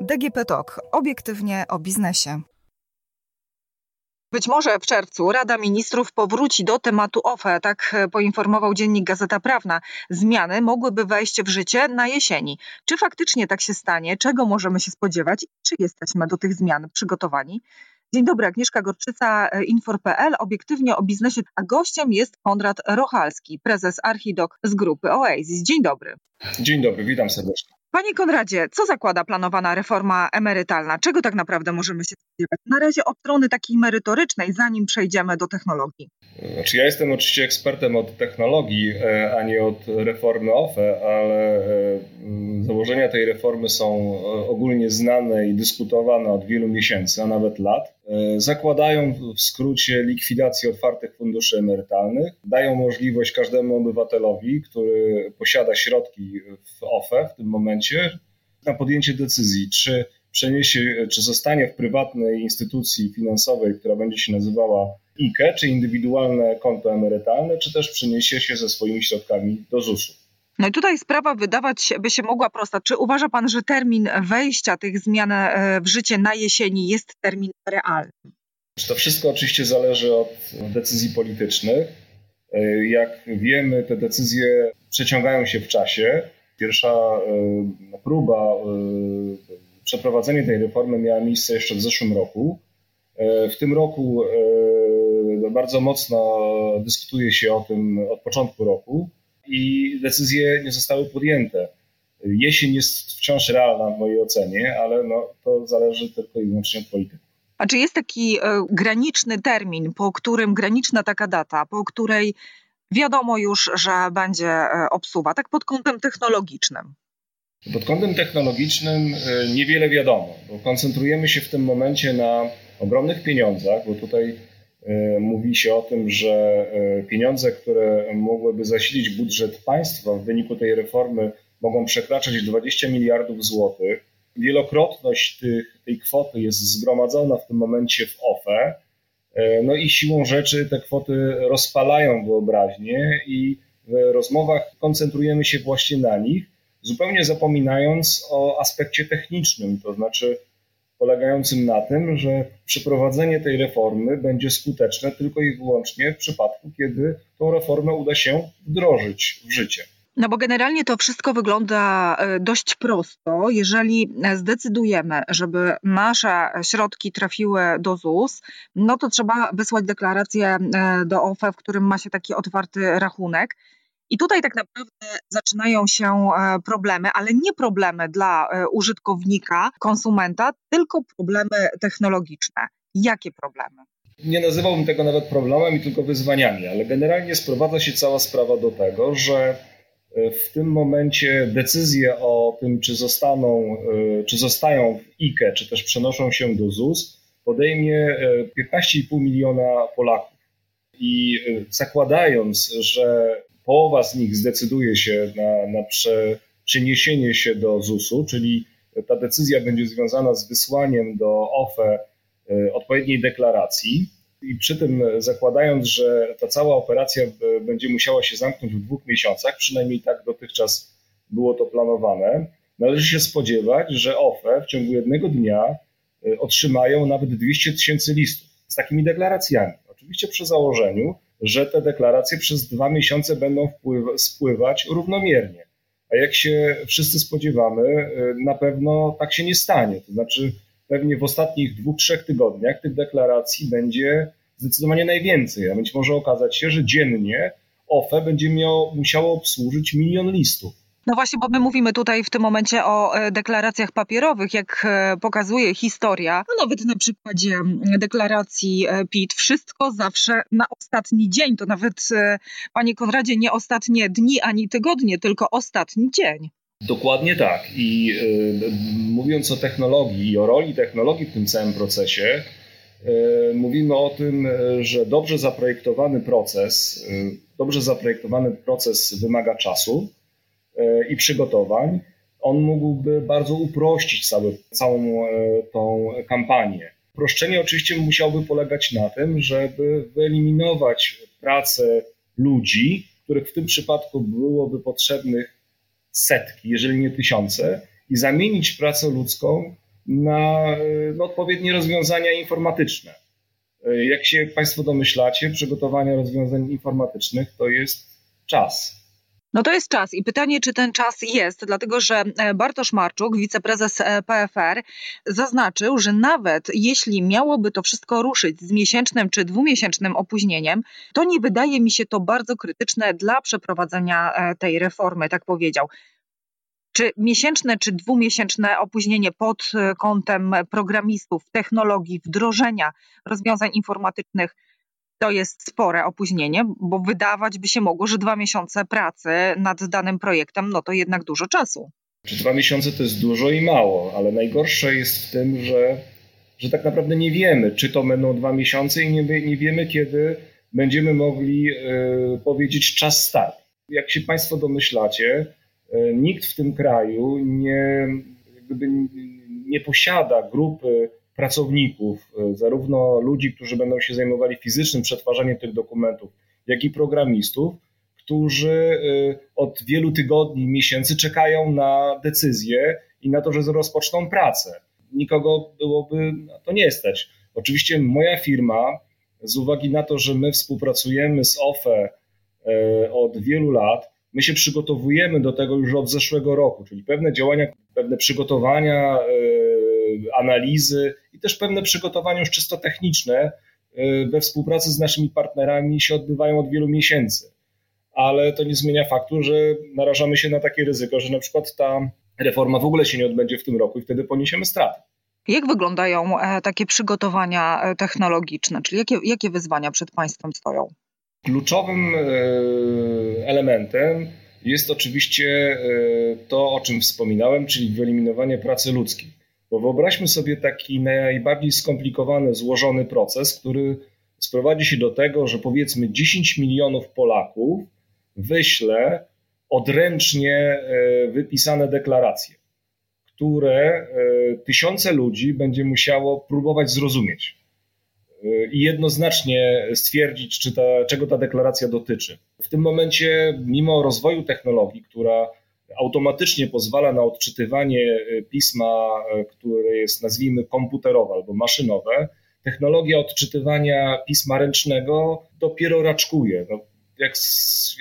DGP Talk. Obiektywnie o biznesie. Być może w czerwcu Rada Ministrów powróci do tematu OFE, tak poinformował dziennik Gazeta Prawna. Zmiany mogłyby wejść w życie na jesieni. Czy faktycznie tak się stanie? Czego możemy się spodziewać? Czy jesteśmy do tych zmian przygotowani? Dzień dobry, Agnieszka Gorczyca, Infor.pl, obiektywnie o biznesie, a gościem jest Konrad Rochalski, prezes Archidok z grupy Oasis. Dzień dobry. Dzień dobry, witam serdecznie. Panie Konradzie, co zakłada planowana reforma emerytalna? Czego tak naprawdę możemy się spodziewać? Na razie od strony takiej merytorycznej, zanim przejdziemy do technologii. Znaczy ja jestem oczywiście ekspertem od technologii, e, a nie od reformy OFE, ale e, założenia tej reformy są e, ogólnie znane i dyskutowane od wielu miesięcy, a nawet lat. Zakładają w skrócie likwidację otwartych funduszy emerytalnych, dają możliwość każdemu obywatelowi, który posiada środki w OFE w tym momencie, na podjęcie decyzji, czy przeniesie, czy zostanie w prywatnej instytucji finansowej, która będzie się nazywała IKE, czy indywidualne konto emerytalne, czy też przeniesie się ze swoimi środkami do ZUS-u. No i tutaj sprawa wydawać by się mogła prosta. Czy uważa Pan, że termin wejścia tych zmian e, w życie na jesieni jest termin realny? To wszystko oczywiście zależy od decyzji politycznych. E, jak wiemy, te decyzje przeciągają się w czasie. Pierwsza e, próba przeprowadzenie tej reformy miało miejsce jeszcze w zeszłym roku. W tym roku bardzo mocno dyskutuje się o tym od początku roku i decyzje nie zostały podjęte. Jesień jest wciąż realna w mojej ocenie, ale no, to zależy tylko i wyłącznie od polityków. A czy jest taki e, graniczny termin, po którym, graniczna taka data, po której wiadomo już, że będzie obsuwa, tak pod kątem technologicznym? Pod kątem technologicznym e, niewiele wiadomo, bo koncentrujemy się w tym momencie na ogromnych pieniądzach, bo tutaj e, mówi się o tym, że e, pieniądze, które mogłyby zasilić budżet państwa w wyniku tej reformy, mogą przekraczać 20 miliardów złotych. Wielokrotność tych, tej kwoty jest zgromadzona w tym momencie w OFE. No i siłą rzeczy te kwoty rozpalają wyobraźnię i w rozmowach koncentrujemy się właśnie na nich zupełnie zapominając o aspekcie technicznym, to znaczy polegającym na tym, że przeprowadzenie tej reformy będzie skuteczne tylko i wyłącznie w przypadku, kiedy tą reformę uda się wdrożyć w życie. No bo generalnie to wszystko wygląda e, dość prosto. Jeżeli zdecydujemy, żeby nasze środki trafiły do ZUS, no to trzeba wysłać deklarację e, do OFE, w którym ma się taki otwarty rachunek. I tutaj tak naprawdę zaczynają się e, problemy, ale nie problemy dla e, użytkownika, konsumenta, tylko problemy technologiczne. Jakie problemy? Nie nazywałbym tego nawet problemami, tylko wyzwaniami, ale generalnie sprowadza się cała sprawa do tego, że e, w tym momencie decyzje o tym, czy zostaną, czy zostają w IKE, czy też przenoszą się do ZUS, podejmie 15,5 miliona Polaków. I zakładając, że połowa z nich zdecyduje się na, na prze, przeniesienie się do ZUS-u, czyli ta decyzja będzie związana z wysłaniem do OFE e, odpowiedniej deklaracji. I przy tym zakładając, że ta cała operacja będzie musiała się zamknąć w dwóch miesiącach, przynajmniej tak dotychczas było to planowane, należy się spodziewać, że OFE w ciągu jednego dnia otrzymają nawet 200 tysięcy listów z takimi deklaracjami. Oczywiście przy założeniu, że te deklaracje przez dwa miesiące będą spływać równomiernie. A jak się wszyscy spodziewamy, y, na pewno tak się nie stanie. To znaczy, pewnie w ostatnich dwóch, trzech tygodniach tych deklaracji będzie zdecydowanie najwięcej, a być może okazać się, że dziennie OFE będzie miało, musiało obsłużyć milion listów. No właśnie, bo my mówimy tutaj w tym momencie o e, deklaracjach papierowych, jak e, pokazuje historia, no nawet na przykładzie deklaracji e, PIT, wszystko zawsze na ostatni dzień. To nawet, panie Konradzie, nie ostatnie dni ani tygodnie, tylko ostatni dzień. Dokładnie tak. I mówiąc o technologii i o roli technologii w tym całym procesie, mówimy o tym, że dobrze zaprojektowany proces, dobrze zaprojektowany proces wymaga czasu i przygotowań, on mógłby bardzo uprościć cały, całą e, tą kampanię. Uproszczenie oczywiście musiałby polegać na tym, żeby wyeliminować pracę ludzi, których w tym przypadku byłoby potrzebnych setki, jeżeli nie tysiące, i zamienić pracę ludzką na, na odpowiednie rozwiązania informatyczne. Jak się Państwo domyślacie, przygotowanie rozwiązań informatycznych to jest czas. No to jest czas i pytanie, czy ten czas jest, dlatego że e, Bartosz Marczuk, wiceprezes e, PFR, zaznaczył, że nawet jeśli miałoby to wszystko ruszyć z miesięcznym czy dwumiesięcznym opóźnieniem, to nie wydaje mi się to bardzo krytyczne dla przeprowadzenia e, tej reformy, tak powiedział. Czy miesięczne czy dwumiesięczne opóźnienie pod kątem programistów, technologii, wdrożenia rozwiązań informatycznych to jest spore opóźnienie, bo wydawać by się mogło, że dwa miesiące pracy nad danym projektem, no to jednak dużo czasu. Czy dwa miesiące to jest dużo i mało, ale najgorsze jest w tym, że, że tak naprawdę nie wiemy, czy to będą dwa miesiące i nie, nie wiemy, kiedy będziemy mogli y, powiedzieć czas start. Jak się Państwo domyślacie, y, nikt w tym kraju nie, nie posiada grupy pracowników, e, zarówno ludzi, którzy będą się zajmowali fizycznym przetwarzaniem tych dokumentów, jak i programistów, którzy e, od wielu tygodni, miesięcy czekają na decyzję i na to, że rozpoczną pracę. Nikogo byłoby na to nie stać. Oczywiście moja firma, z uwagi na to, że my współpracujemy z OFE e, od wielu lat, my się przygotowujemy do tego już od zeszłego roku, czyli pewne działania, pewne przygotowania, analizy i też pewne przygotowania już czysto techniczne y, we współpracy z naszymi partnerami się odbywają od wielu miesięcy. Ale to nie zmienia faktu, że narażamy się na takie ryzyko, że na przykład ta reforma w ogóle się nie odbędzie w tym roku i wtedy poniesiemy straty. Jak wyglądają e, takie przygotowania e, technologiczne, czyli jakie, jakie wyzwania przed państwem stoją? Kluczowym e, elementem jest oczywiście to, o czym wspominałem, czyli wyeliminowanie pracy ludzkiej. Bo wyobraźmy sobie taki najbardziej skomplikowany, złożony proces, który sprowadzi się do tego, że powiedzmy 10 milionów Polaków wyśle odręcznie e, wypisane deklaracje, które e, tysiące ludzi będzie musiało próbować zrozumieć e, i jednoznacznie stwierdzić, czy ta, czego ta deklaracja dotyczy. W tym momencie, mimo rozwoju technologii, która automatycznie pozwala na odczytywanie e, pisma, e, które jest nazwijmy komputerowe albo maszynowe. Technologia odczytywania pisma ręcznego dopiero raczkuje. No, jak,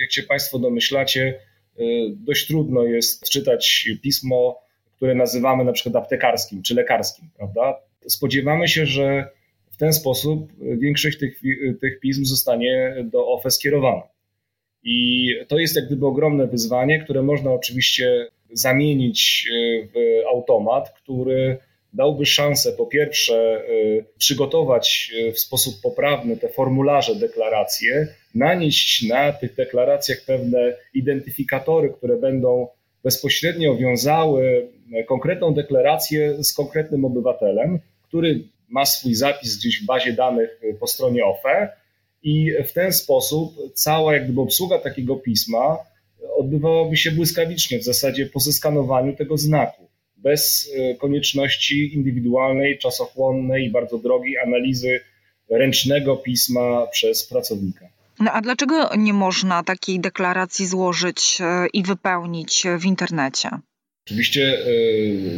jak się Państwo domyślacie, e, dość trudno jest czytać pismo, które nazywamy na przykład aptekarskim czy lekarskim, prawda? Spodziewamy się, że w ten sposób większość tych, tych pism zostanie do OFE skierowana. I to jest jak gdyby ogromne wyzwanie, które można oczywiście zamienić e, w automat, który dałby szansę po pierwsze e, przygotować e, w sposób poprawny te formularze, deklaracje, nanieść na tych deklaracjach pewne identyfikatory, które będą bezpośrednio wiązały konkretną deklarację z konkretnym obywatelem, który ma swój zapis gdzieś w bazie danych po stronie OFE i w ten sposób cała jak gdyby obsługa takiego pisma odbywałaby się błyskawicznie, w zasadzie po zeskanowaniu tego znaku, bez e, konieczności indywidualnej, czasochłonnej i bardzo drogiej analizy ręcznego pisma przez pracownika. No a dlaczego nie można takiej deklaracji złożyć e, i wypełnić w internecie? Oczywiście e,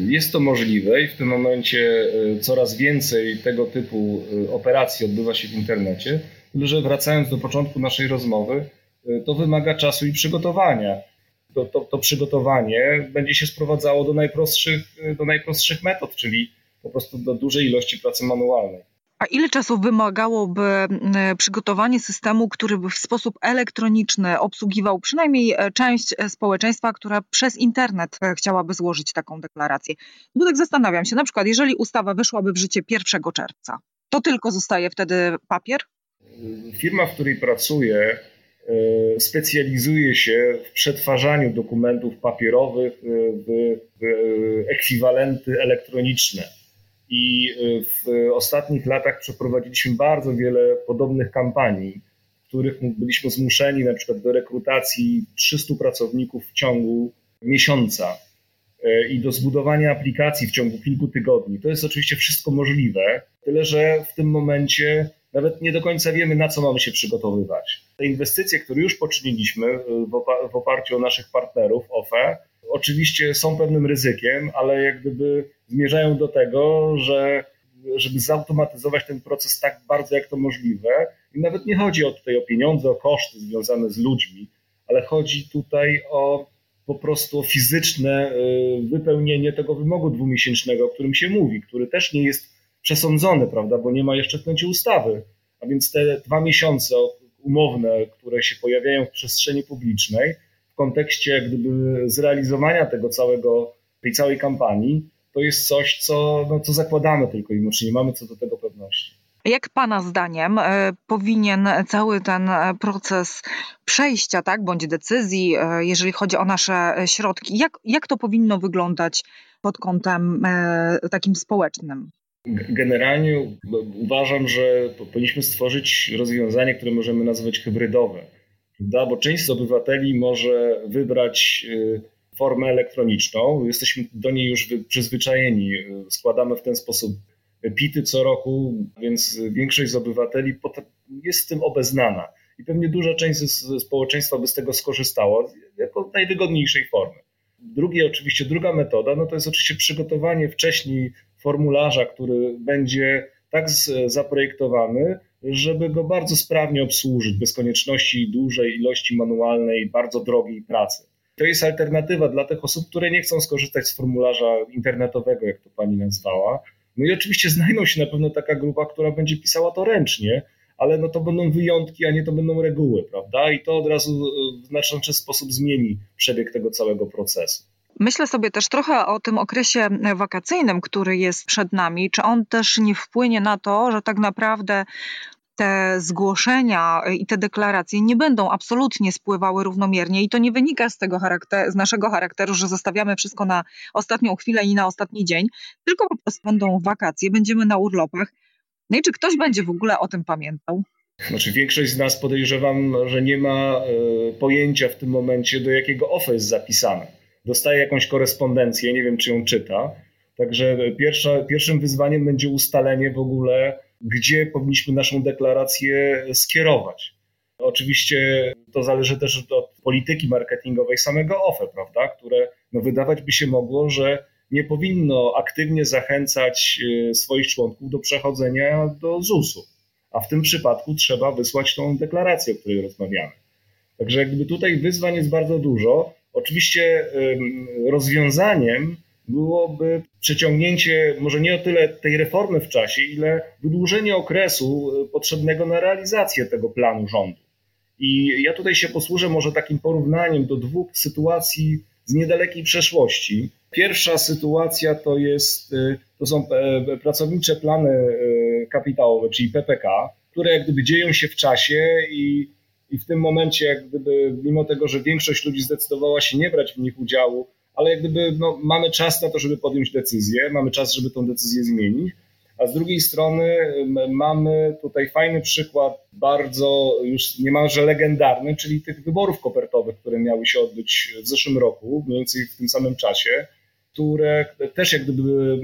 jest to możliwe i w tym momencie coraz więcej tego typu operacji odbywa się w internecie że wracając do początku naszej rozmowy, y, to wymaga czasu i przygotowania. To, to, to przygotowanie będzie się sprowadzało do najprostszych, y, do najprostszych metod, czyli po prostu do dużej ilości pracy manualnej. A ile czasu wymagałoby y, przygotowanie systemu, który by w sposób elektroniczny obsługiwał przynajmniej e, część e, społeczeństwa, która przez internet e, chciałaby złożyć taką deklarację? Bo tak zastanawiam się, na przykład, jeżeli ustawa weszłaby w życie 1 czerwca, to tylko zostaje wtedy papier? Firma, w której pracuję, e, specjalizuje się w przetwarzaniu dokumentów papierowych e, w, ekwiwalenty elektroniczne. I e, w ostatnich latach przeprowadziliśmy bardzo wiele podobnych kampanii, w których byliśmy zmuszeni na przykład do rekrutacji 300 pracowników w ciągu miesiąca i do zbudowania aplikacji w ciągu kilku tygodni. To jest oczywiście wszystko możliwe, tyle że w tym momencie nawet nie do końca wiemy, na co mamy się przygotowywać. Te inwestycje, które już poczyniliśmy y, w oparciu o naszych partnerów OFE, oczywiście są pewnym ryzykiem, ale jak gdyby zmierzają do tego, że żeby zautomatyzować ten proces tak bardzo, jak to możliwe. I nawet nie chodzi o tutaj o pieniądze, o koszty związane z ludźmi, ale chodzi tutaj o po prostu fizyczne y, wypełnienie tego wymogu dwumiesięcznego, o którym się mówi, który też nie jest przesądzony, prawda, bo nie ma jeszcze w ustawy. A więc te dwa miesiące umowne, które się pojawiają w przestrzeni publicznej, w kontekście gdyby zrealizowania tego całego, tej całej kampanii, to jest coś, co, no, co zakładamy tylko i wyłącznie, nie mamy co do tego pewności. Jak Pana zdaniem e, powinien cały ten e, proces przejścia, tak, bądź decyzji, e, jeżeli chodzi o nasze środki, jak, jak to powinno wyglądać pod kątem takim społecznym? Generalnie uważam, że powinniśmy stworzyć rozwiązanie, które możemy nazwać hybrydowe, prawda? bo część z obywateli może wybrać formę elektroniczną. Jesteśmy do niej już przyzwyczajeni. Składamy w ten sposób pity co roku, więc większość z obywateli jest z tym obeznana. I pewnie duża część ze społeczeństwa by z tego skorzystała jako najwygodniejszej formy. Drugie, oczywiście, druga metoda, no to jest oczywiście przygotowanie wcześniej formularza, który będzie tak zaprojektowany, żeby go bardzo sprawnie obsłużyć, bez konieczności dużej ilości manualnej, bardzo drogiej pracy. To jest alternatywa dla tych osób, które nie chcą skorzystać z formularza internetowego, jak to pani nazwała. No i oczywiście znajdą się na pewno taka grupa, która będzie pisała to ręcznie, ale no to będą wyjątki, a nie to będą reguły, prawda? I to od razu w znaczący sposób zmieni przebieg tego całego procesu. Myślę sobie też trochę o tym okresie wakacyjnym, który jest przed nami. Czy on też nie wpłynie na to, że tak naprawdę te zgłoszenia i te deklaracje nie będą absolutnie spływały równomiernie i to nie wynika z tego z naszego charakteru, że zostawiamy wszystko na ostatnią chwilę i na ostatni dzień, tylko po prostu będą wakacje, będziemy na urlopach. No i czy ktoś będzie w ogóle o tym pamiętał? Znaczy większość z nas podejrzewam, że nie ma y, pojęcia w tym momencie, do jakiego OFE jest zapisane. Dostaje jakąś korespondencję, nie wiem czy ją czyta. Także pierwsza, pierwszym wyzwaniem będzie ustalenie w ogóle, gdzie powinniśmy naszą deklarację skierować. Oczywiście to zależy też od polityki marketingowej samego OFE, prawda, które no wydawać by się mogło, że nie powinno aktywnie zachęcać e, swoich członków do przechodzenia do ZUS-u. A w tym przypadku trzeba wysłać tą deklarację, o której rozmawiamy. Także jakby tutaj wyzwań jest bardzo dużo. Oczywiście rozwiązaniem byłoby przeciągnięcie może nie o tyle tej reformy w czasie, ile wydłużenie okresu e, potrzebnego na realizację tego planu rządu. I ja tutaj się posłużę może takim porównaniem do dwóch sytuacji z niedalekiej przeszłości. Pierwsza sytuacja to, jest, e, to są e, pracownicze plany kapitałowe, czyli PPK, które jak gdyby dzieją się w czasie i, i w tym momencie, jak gdyby, mimo tego, że większość ludzi zdecydowała się nie brać w nich udziału, ale jak gdyby no, mamy czas na to, żeby podjąć decyzję, mamy czas, żeby tą decyzję zmienić. A z drugiej strony mamy tutaj fajny przykład, bardzo już niemalże legendarny, czyli tych wyborów kopertowych, które miały się odbyć w zeszłym roku, mniej więcej w tym samym czasie, które też jak gdyby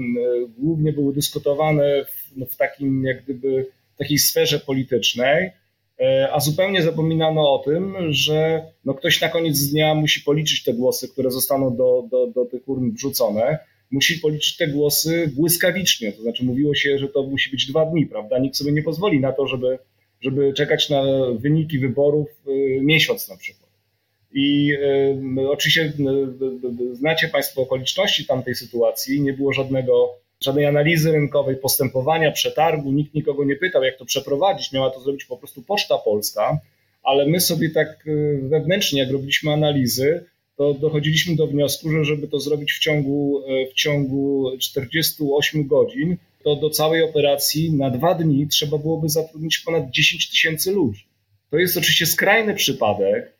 głównie były dyskutowane w, w takim jak gdyby takiej sferze politycznej. E, a zupełnie zapominano o tym, że no ktoś na koniec dnia musi policzyć te głosy, które zostaną do, do, do tych urn wrzucone. Musi policzyć te głosy błyskawicznie, to znaczy mówiło się, że to musi być dwa dni, prawda? Nikt sobie nie pozwoli na to, żeby, żeby czekać na wyniki wyborów y, miesiąc na przykład. I y, oczywiście y, znacie Państwo okoliczności tamtej sytuacji, nie było żadnego żadnej analizy rynkowej, postępowania, przetargu, nikt nikogo nie pytał, jak to przeprowadzić. Miała to zrobić po prostu Poczta Polska, ale my sobie tak y, wewnętrznie, jak robiliśmy analizy, to dochodziliśmy do wniosku, że żeby to zrobić w ciągu, y, w ciągu 48 godzin, to do całej operacji na dwa dni trzeba byłoby zatrudnić ponad 10 tysięcy ludzi. To jest oczywiście skrajny przypadek,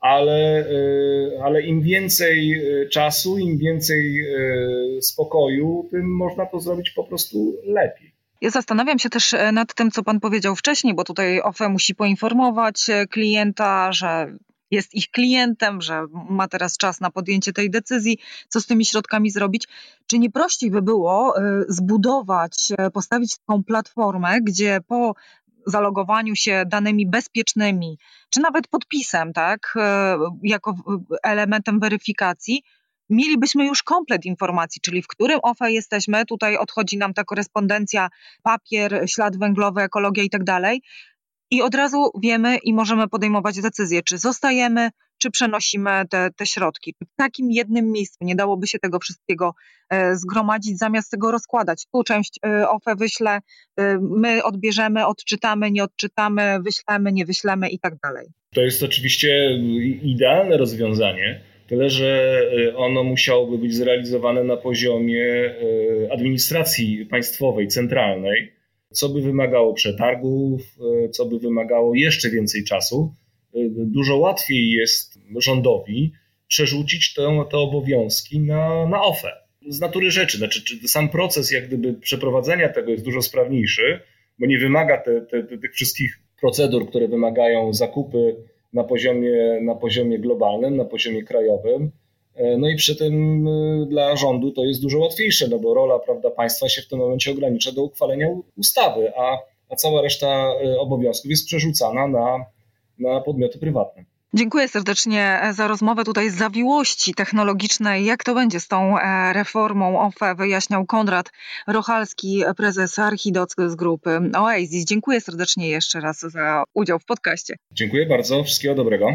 ale, e, ale im więcej e, czasu, im więcej e, spokoju, tym można to zrobić po prostu lepiej. Ja zastanawiam się też nad tym, co Pan powiedział wcześniej, bo tutaj OFE musi poinformować klienta, że jest ich klientem, że ma teraz czas na podjęcie tej decyzji, co z tymi środkami zrobić. Czy nie prościej by było zbudować, postawić taką platformę, gdzie po zalogowaniu się danymi bezpiecznymi, czy nawet podpisem, tak, jako elementem weryfikacji, mielibyśmy już komplet informacji, czyli w którym OFE jesteśmy, tutaj odchodzi nam ta korespondencja, papier, ślad węglowy, ekologia i tak dalej. I od razu wiemy i możemy podejmować decyzję, czy zostajemy, czy przenosimy te, te środki. W takim jednym miejscu nie dałoby się tego wszystkiego e, zgromadzić, zamiast tego rozkładać. Tu część e, OFE wyślę, e, my odbierzemy, odczytamy, nie odczytamy, wyślemy, nie wyślemy i tak dalej. To jest oczywiście idealne rozwiązanie, tyle że ono musiałoby być zrealizowane na poziomie administracji państwowej, centralnej, co by wymagało przetargów, co by wymagało jeszcze więcej czasu dużo łatwiej jest rządowi przerzucić te, te obowiązki na, na OFE. Z natury rzeczy, znaczy sam proces jak gdyby przeprowadzenia tego jest dużo sprawniejszy, bo nie wymaga te, te, te, tych wszystkich procedur, które wymagają zakupy na poziomie, na poziomie globalnym, na poziomie krajowym. No i przy tym y, dla rządu to jest dużo łatwiejsze, no bo rola prawda, państwa się w tym momencie ogranicza do uchwalenia ustawy, a, a cała reszta y, obowiązków jest przerzucana na, na podmioty prywatne. Dziękuję serdecznie za rozmowę tutaj z zawiłości technologicznej. Jak to będzie z tą e, reformą OFE, wyjaśniał Konrad Rochalski, prezes Archidoc z grupy Oasis. Dziękuję serdecznie jeszcze raz za udział w podcaście. Dziękuję bardzo, wszystkiego dobrego.